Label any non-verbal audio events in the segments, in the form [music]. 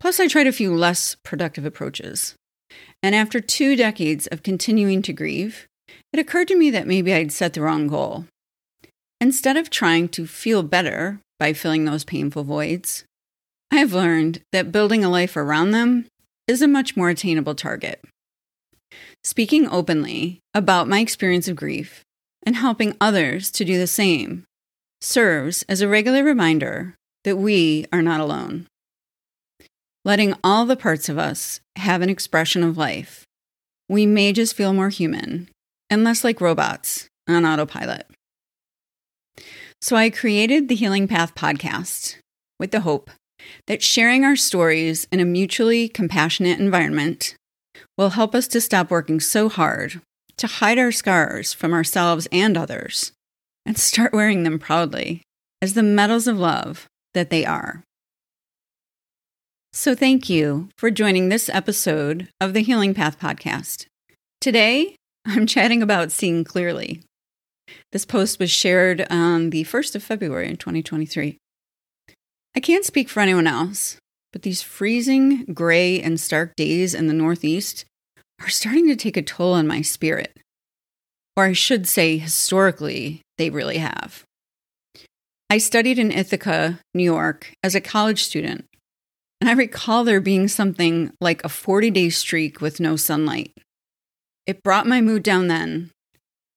Plus, I tried a few less productive approaches. And after two decades of continuing to grieve, it occurred to me that maybe I'd set the wrong goal. Instead of trying to feel better by filling those painful voids, I have learned that building a life around them is a much more attainable target. Speaking openly about my experience of grief and helping others to do the same serves as a regular reminder that we are not alone letting all the parts of us have an expression of life, we may just feel more human and less like robots on autopilot. So I created the Healing Path podcast with the hope that sharing our stories in a mutually compassionate environment will help us to stop working so hard to hide our scars from ourselves and others and start wearing them proudly as the medals of love that they are. So, thank you for joining this episode of the Healing Path podcast. Today, I'm chatting about seeing clearly. This post was shared on the 1st of February in 2023. I can't speak for anyone else, but these freezing, gray, and stark days in the Northeast are starting to take a toll on my spirit. Or I should say, historically, they really have. I studied in Ithaca, New York, as a college student and I recall there being something like a 40 day streak with no sunlight. It brought my mood down then,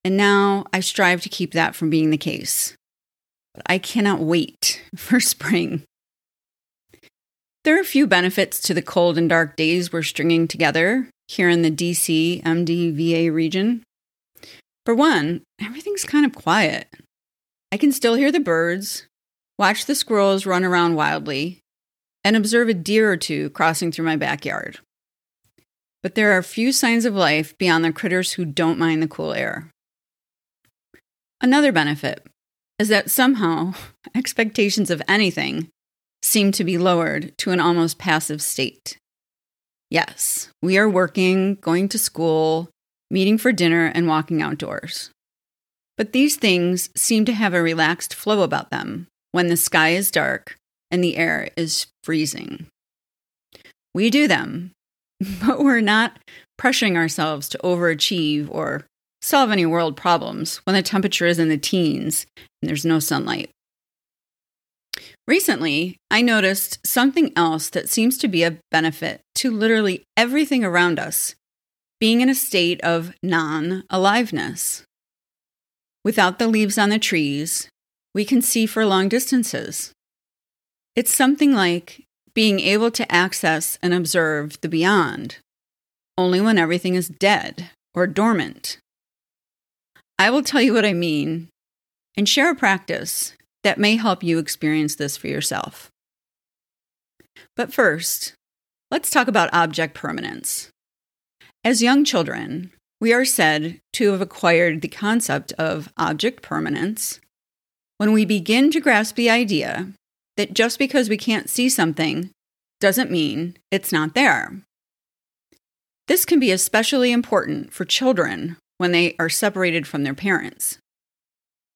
and now I strive to keep that from being the case. But I cannot wait [laughs] for spring. There are a few benefits to the cold and dark days we're stringing together here in the DC MDVA region. For one, everything's kind of quiet. I can still hear the birds, watch the squirrels run around wildly, and observe a deer or two crossing through my backyard. But there are few signs of life beyond the critters who don't mind the cool air. Another benefit is that somehow [laughs] expectations of anything seem to be lowered to an almost passive state. Yes, we are working, going to school, meeting for dinner, and walking outdoors. But these things seem to have a relaxed flow about them when the sky is dark and the air is freezing. We do them, [laughs] but we're not pressuring ourselves to overachieve or solve any world problems when the temperature is in the teens and there's no sunlight. Recently, I noticed something else that seems to be a benefit to literally everything around us being in a state of non aliveness. Without the leaves on the trees, we can see for long distances. It's something like being able to access and observe the beyond, only when everything is dead or dormant. I will tell you what I mean and share a practice that may help you experience this for yourself. But first, let's talk about object permanence. As young children, we are said to have acquired the concept of object permanence when we begin to grasp the idea that just because we can't see something doesn't mean it's not there. This can be especially important for children when they are separated from their parents.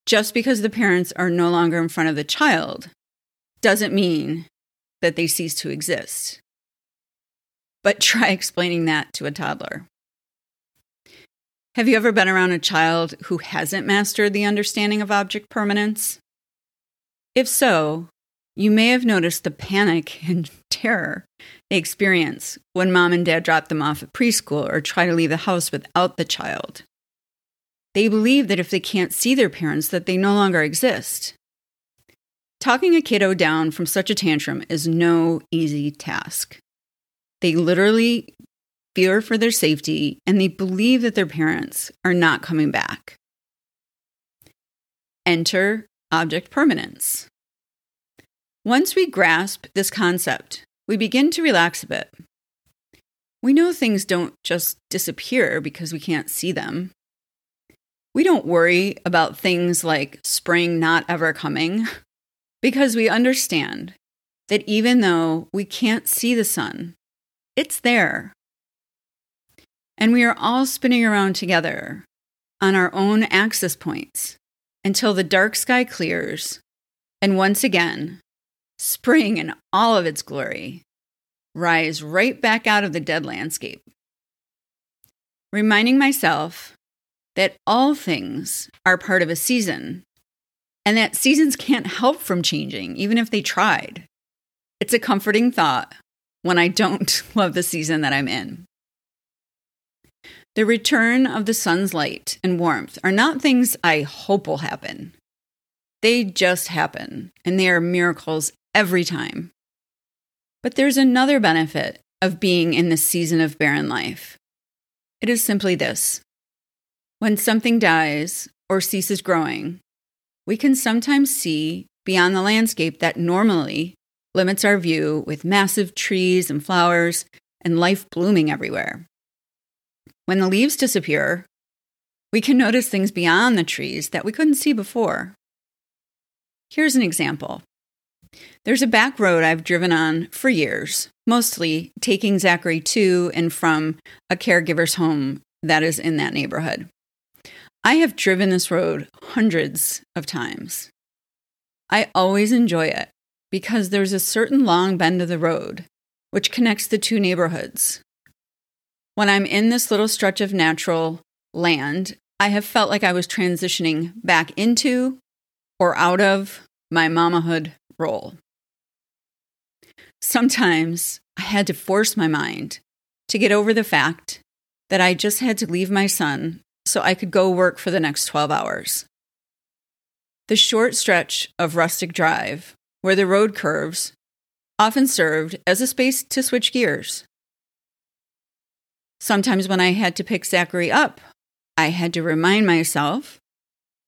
Just because the parents are no longer in front of the child doesn't mean that they cease to exist. But [laughs] try explaining that to a toddler. Have you ever been around a child who hasn't mastered the understanding of object permanence? If so, you may have noticed the panic [laughs] and terror they experience when mom and dad drop them off at preschool or try to leave the house without the child. They believe that if they can't see their parents that they no longer exist. Talking a kiddo down from such a tantrum is no easy task. They literally fear for their safety and they believe that their parents are not coming back. Enter object permanence. Once we grasp this concept, we begin to relax a bit. We know things don't just disappear because we can't see them. We don't worry about things like spring not ever coming [laughs] because we understand that even though we can't see the sun, it's there. And we are all spinning around together on our own axis points until the dark sky clears, and once again, spring in all of its glory rise right back out of the dead landscape. Reminding myself that all things are part of a season and that seasons can't help from changing, even if they tried. It's a comforting thought when I don't [laughs] love the season that I'm in. The return of the sun's light and warmth are not things I hope will happen. They just happen, and they are miracles every time. But there's another benefit of being in this season of barren life. It is simply this when something dies or ceases growing, we can sometimes see beyond the landscape that normally limits our view with massive trees and flowers and life blooming everywhere. When the leaves disappear, we can notice things beyond the trees that we couldn't see before. Here's an example. There's a back road I've driven on for years, mostly taking Zachary to and from a caregiver's home that is in that neighborhood. I have driven this road hundreds of times. I always enjoy it because there's a certain long bend of the road which connects the two neighborhoods. When I'm in this little stretch of natural land, I have felt like I was transitioning back into or out of my mamahood role. Sometimes I had to force my mind to get over the fact that I just had to leave my son so I could go work for the next 12 hours. The short stretch of rustic drive, where the road curves, often served as a space to switch gears. Sometimes when I had to pick Zachary up, I had to remind myself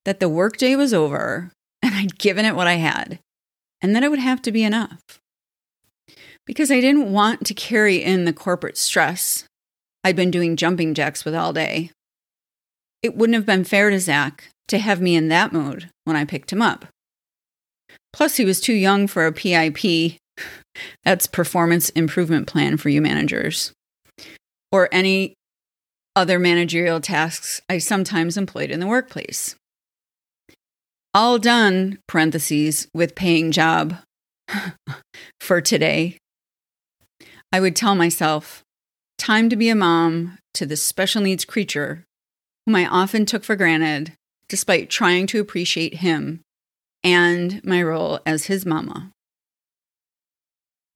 that the workday was over and I'd given it what I had, and that it would have to be enough because I didn't want to carry in the corporate stress I'd been doing jumping jacks with all day. It wouldn't have been fair to Zach to have me in that mood when I picked him up. Plus, he was too young for a PIP. [sighs] That's performance improvement plan for you managers. Or any other managerial tasks I sometimes employed in the workplace. All done, parentheses, with paying job [laughs] for today, I would tell myself, time to be a mom to this special needs creature whom I often took for granted, despite trying to appreciate him and my role as his mama.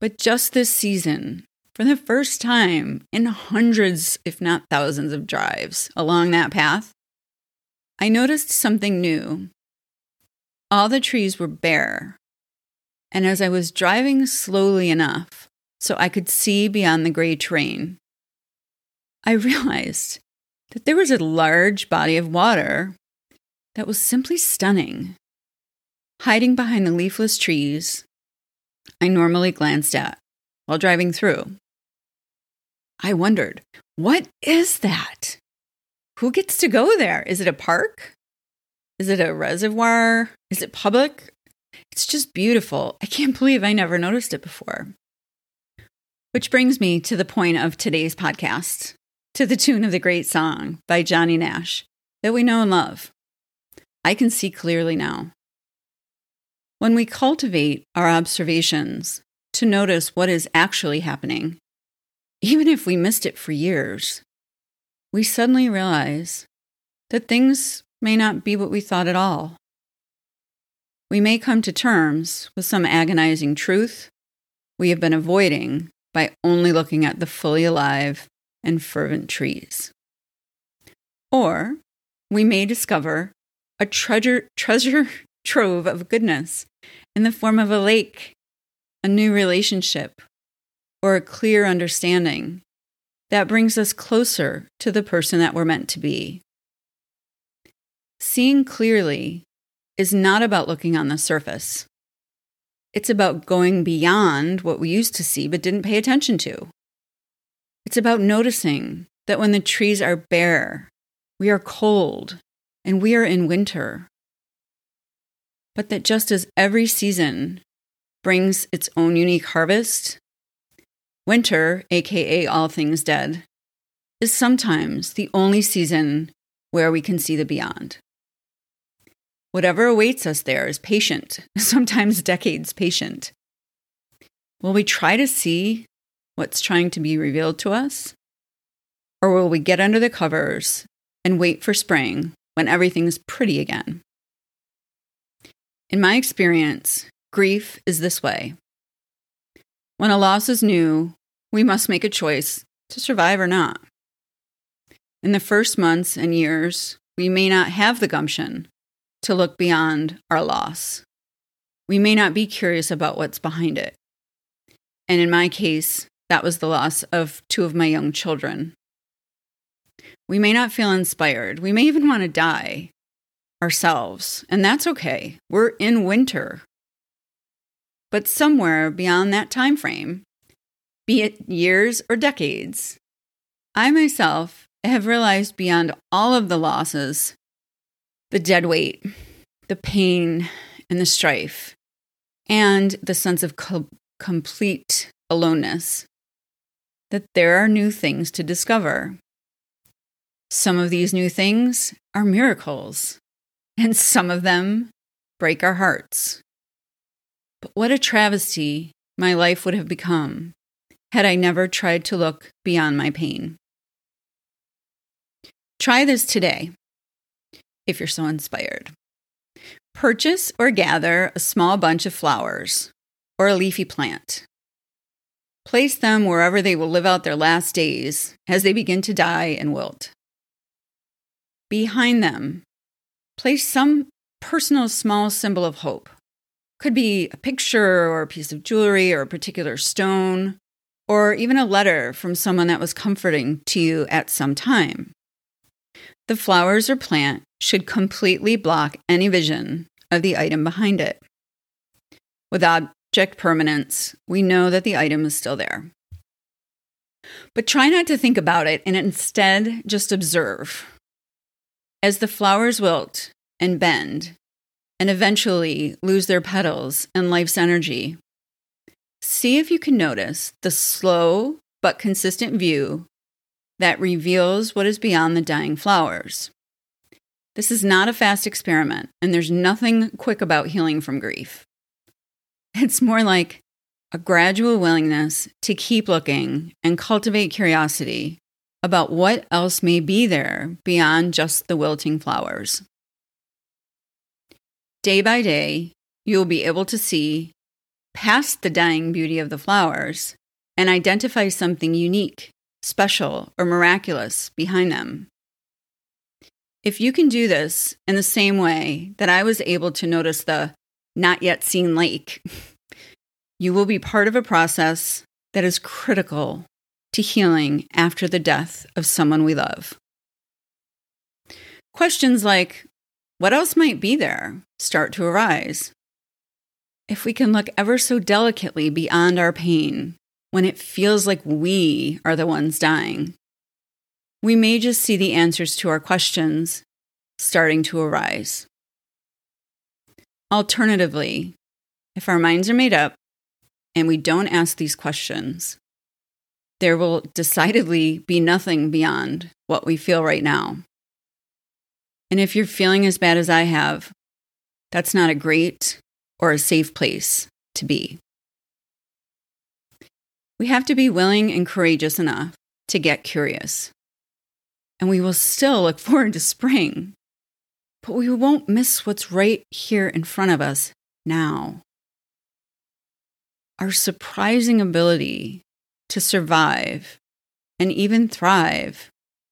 But just this season, for the first time in hundreds, if not thousands, of drives along that path, I noticed something new. All the trees were bare, and as I was driving slowly enough, so I could see beyond the gray terrain. I realized that there was a large body of water that was simply stunning, hiding behind the leafless trees I normally glanced at while driving through. I wondered, what is that? Who gets to go there? Is it a park? Is it a reservoir? Is it public? It's just beautiful. I can't believe I never noticed it before. Which brings me to the point of today's podcast, to the tune of the great song by Johnny Nash that we know and love. I can see clearly now. When we cultivate our observations to notice what is actually happening, even if we missed it for years, we suddenly realize that things may not be what we thought at all. We may come to terms with some agonizing truth we have been avoiding by only looking at the fully alive and fervent trees. Or we may discover a treasure, treasure [laughs] trove of goodness in the form of a lake, a new relationship, or a clear understanding that brings us closer to the person that we're meant to be. Seeing clearly is not about looking on the surface. It's about going beyond what we used to see but didn't pay attention to. It's about noticing that when the trees are bare, we are cold and we are in winter. But that just as every season brings its own unique harvest, winter, aka all things dead, is sometimes the only season where we can see the beyond. Whatever awaits us there is patient, [laughs] sometimes decades patient. Will we try to see what's trying to be revealed to us? Or will we get under the covers and wait for spring when everything's pretty again? In my experience, grief is this way. When a loss is new, we must make a choice to survive or not. In the first months and years, we may not have the gumption to look beyond our loss. We may not be curious about what's behind it. And in my case, that was the loss of two of my young children. We may not feel inspired. We may even want to die ourselves, and that's okay. We're in winter. But somewhere beyond that time frame, be it years or decades, I myself have realized beyond all of the losses the dead weight, the pain, and the strife, and the sense of co- complete aloneness, that there are new things to discover. Some of these new things are miracles, and some of them break our hearts. But what a travesty my life would have become had I never tried to look beyond my pain. Try this today if you're so inspired. Purchase or gather a small bunch of flowers or a leafy plant. Place them wherever they will live out their last days as they begin to die and wilt. Behind them, place some personal small symbol of hope. Could be a picture or a piece of jewelry or a particular stone, or even a letter from someone that was comforting to you at some time. The flowers or plant should completely block any vision of the item behind it. With object permanence, we know that the item is still there. But try not to think about it and instead just observe. As the flowers wilt and bend and eventually lose their petals and life's energy, see if you can notice the slow but consistent view that reveals what is beyond the dying flowers. This is not a fast experiment, and there's nothing quick about healing from grief. [laughs] It's more like a gradual willingness to keep looking and cultivate curiosity about what else may be there beyond just the wilting flowers. Day by day, you will be able to see past the dying beauty of the flowers and identify something unique special, or miraculous behind them. If you can do this in the same way that I was able to notice the not yet seen lake, [laughs] you will be part of a process that is critical to healing after the death of someone we love. Questions like, what else might be there, start to arise. If we can look ever so delicately beyond our pain when it feels like we are the ones dying. We may just see the answers to our questions starting to arise. Alternatively, if our minds are made up and we don't ask these questions, there will decidedly be nothing beyond what we feel right now. And if you're feeling as bad as I have, that's not a great or a safe place to be. We have to be willing and courageous enough to get curious. And we will still look [laughs] forward to spring, but we won't miss what's right here in front of us now. Our surprising ability to survive and even thrive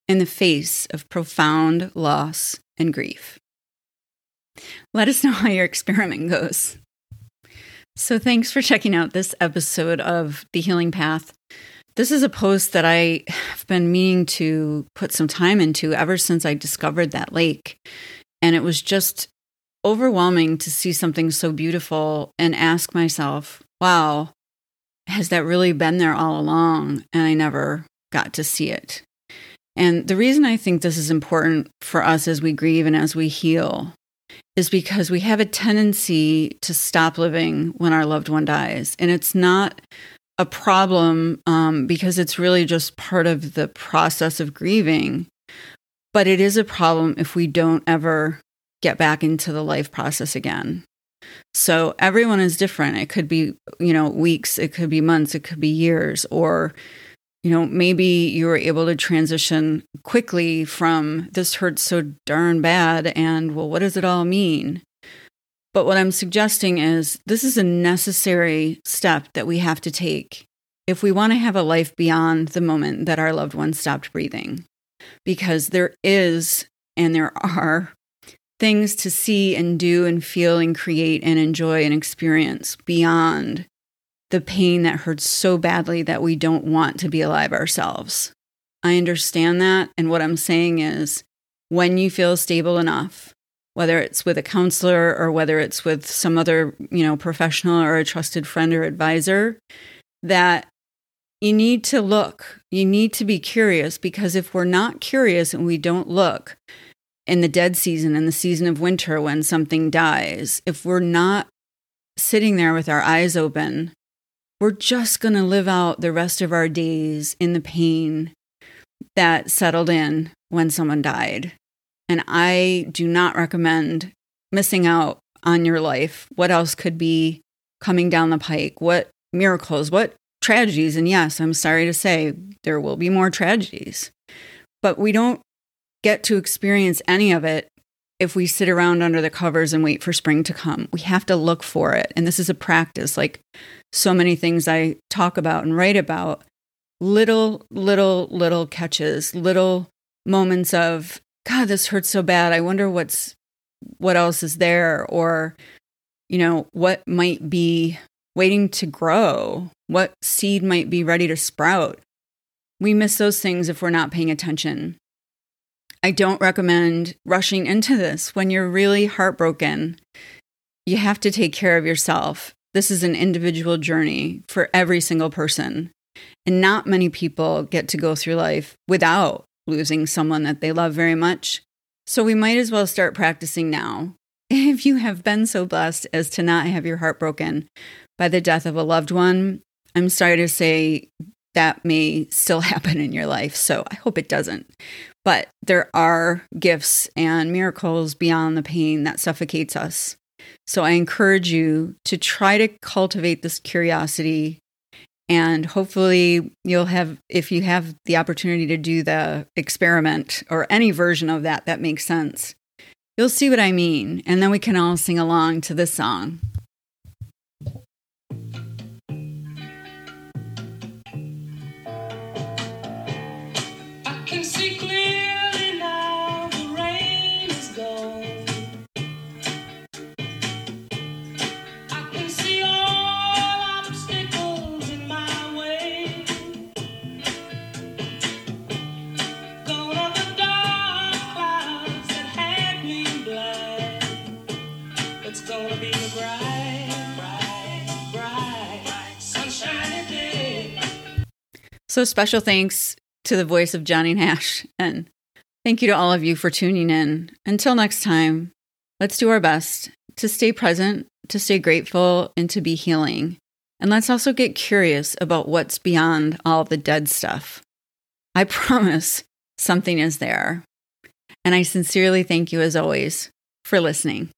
in the face of profound loss and grief. Let us know how your experiment goes. So, thanks for checking out this episode of The Healing Path. This is a post that I have been meaning to put some time into ever since I discovered that lake. And it was just overwhelming to see something so beautiful and ask myself, wow, has that really been there all along? And I never got to see it. And the reason I think this is important for us as we grieve and as we heal is because we have a tendency to stop living when our loved one dies. And it's not a problem um, because it's really just part of the process of grieving. But it is a problem if we don't ever get back into the life process again. So everyone is different. It could be, you know, weeks, it could be months, it could be years, or, you know, maybe you were able to transition quickly from this hurts so darn bad and, well, what does it all mean? But what I'm suggesting is this is a necessary step that we have to take if we want to have a life beyond the moment that our loved one stopped breathing. Because there is and there are things to see and do and feel and create and enjoy and experience beyond the pain that hurts so badly that we don't want to be alive ourselves. I understand that. And what I'm saying is when you feel stable enough, whether it's with a counselor or whether it's with some other, you know, professional or a trusted friend or advisor, that you need to look. You need to be curious because if we're not curious and we don't look, in the dead season, in the season of winter when something dies, if we're not sitting there with our eyes open, we're just going to live out the rest of our days in the pain that settled in when someone died. And I do not recommend missing out on your life. What else could be coming down the pike? What miracles? What tragedies? And yes, I'm sorry to say there will be more tragedies, but we don't get to experience any of it if we sit around under the covers and wait for spring to come. We have to look for it. And this is a practice, like so many things I talk about and write about. Little, little, little catches, little moments of, God, this hurts so bad. I wonder what's, what else is there? Or, you know, what might be waiting to grow? What seed might be ready to sprout? We miss those things if we're not paying attention. I don't recommend rushing into this when you're really heartbroken. You have to take care of yourself. This is an individual journey for every single person. And not many people get to go through life without losing someone that they love very much. So we might as well start practicing now. [laughs] If you have been so blessed as to not have your heart broken by the death of a loved one, I'm sorry to say that may still [laughs] happen in your life. So I hope it doesn't. But there are gifts and miracles beyond the pain that suffocates us. So I encourage you to try to cultivate this curiosity. And hopefully, you'll have, if you have the opportunity to do the experiment or any version of that that makes sense, you'll see what I mean. And then we can all sing along to this song. So, special thanks to the voice of Johnny Nash. And thank you to all of you for tuning in. Until next time, let's do our best to stay present, to stay grateful, and to be healing. And let's also get curious about what's beyond all the dead stuff. I [laughs] promise something is there. And I sincerely thank you, as always, for listening.